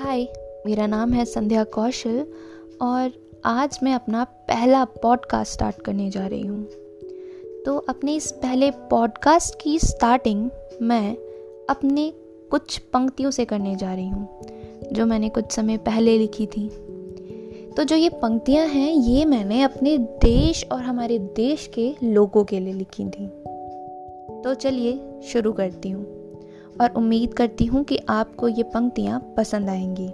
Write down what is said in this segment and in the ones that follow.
हाय, मेरा नाम है संध्या कौशल और आज मैं अपना पहला पॉडकास्ट स्टार्ट करने जा रही हूँ। तो अपने इस पहले पॉडकास्ट की स्टार्टिंग मैं अपने कुछ पंक्तियों से करने जा रही हूँ, जो मैंने कुछ समय पहले लिखी थी। तो जो ये पंक्तियाँ हैं, ये मैंने अपने देश और हमारे देश के लोगों के लिए लिखी थी। तो चलिए शुरू करती हूँ। और उम्मीद करती हूँ कि आपको ये पंक्तियाँ पसंद आएँगी।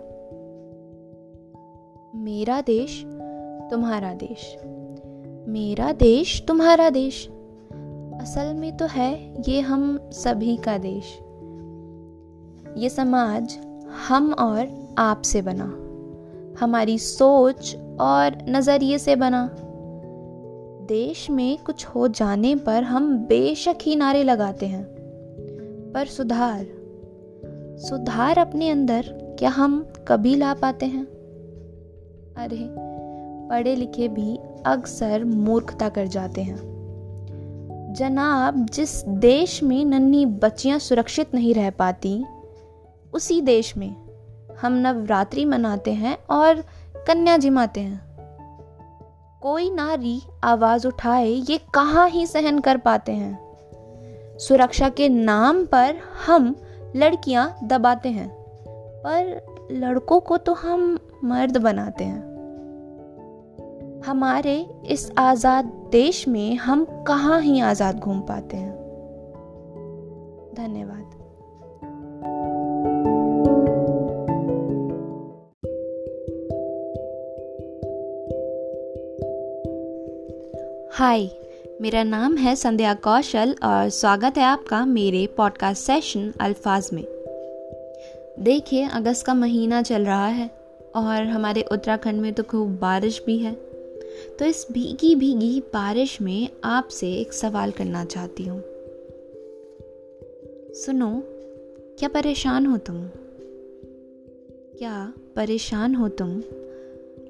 मेरा देश, तुम्हारा देश। मेरा देश, तुम्हारा देश। असल में तो है ये हम सभी का देश। ये समाज हम और आप से बना। हमारी सोच और नज़रिए से बना। देश में कुछ हो जाने पर हम बेशक ही नारे लगाते हैं। पर सुधार। सुधार अपने अंदर क्या हम कभी ला पाते हैं? अरे पढ़े लिखे भी अक्सर मूर्खता कर जाते हैं। जनाब, जिस देश में नन्ही बच्चियाँ सुरक्षित नहीं रह पाती, उसी देश में हम नवरात्रि मनाते हैं और कन्या जिमाते हैं। कोई नारी आवाज़ उठाए, ये कहाँ ही सहन कर पाते हैं? सुरक्षा के नाम पर हम लड़कियाँ दबाते हैं, पर लड़कों को तो हम मर्द बनाते हैं। हमारे इस आज़ाद देश में हम कहाँ ही आज़ाद घूम पाते हैं? धन्यवाद। हाय मेरा नाम है संध्या कौशल और स्वागत है आपका मेरे पॉडकास्ट सेशन अल्फाज में। देखिए, अगस्त का महीना चल रहा है और हमारे उत्तराखंड में तो खूब बारिश भी है। तो इस भीगी भीगी बारिश में आपसे एक सवाल करना चाहती हूँ। सुनो, क्या परेशान हो तुम? क्या परेशान हो तुम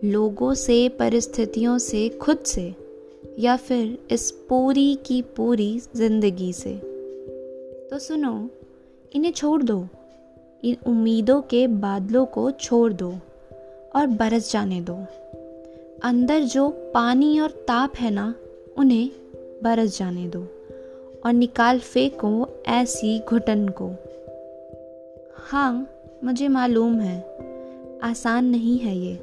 लोगों से, परिस्थितियों से, खुद से? या फिर इस पूरी की पूरी ज़िंदगी से। तो सुनो, इन्हें छोड़ दो। इन उम्मीदों के बादलों को छोड़ दो और बरस जाने दो। अंदर जो पानी और ताप है ना, उन्हें बरस जाने दो और निकाल फेंको ऐसी घुटन को। हाँ मुझे मालूम है, आसान नहीं है ये।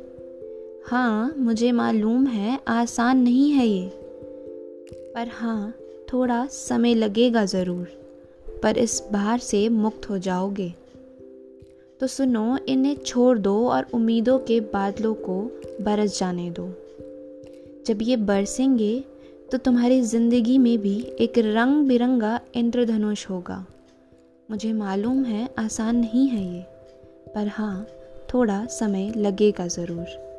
हाँ मुझे मालूम है, आसान नहीं है ये। पर हाँ थोड़ा समय लगेगा ज़रूर, पर इस भार से मुक्त हो जाओगे। तो सुनो, इन्हें छोड़ दो और उम्मीदों के बादलों को बरस जाने दो। जब ये बरसेंगे तो तुम्हारी ज़िंदगी में भी एक रंग बिरंगा इंद्रधनुष होगा। मुझे मालूम है, आसान नहीं है ये, पर हाँ थोड़ा समय लगेगा ज़रूर।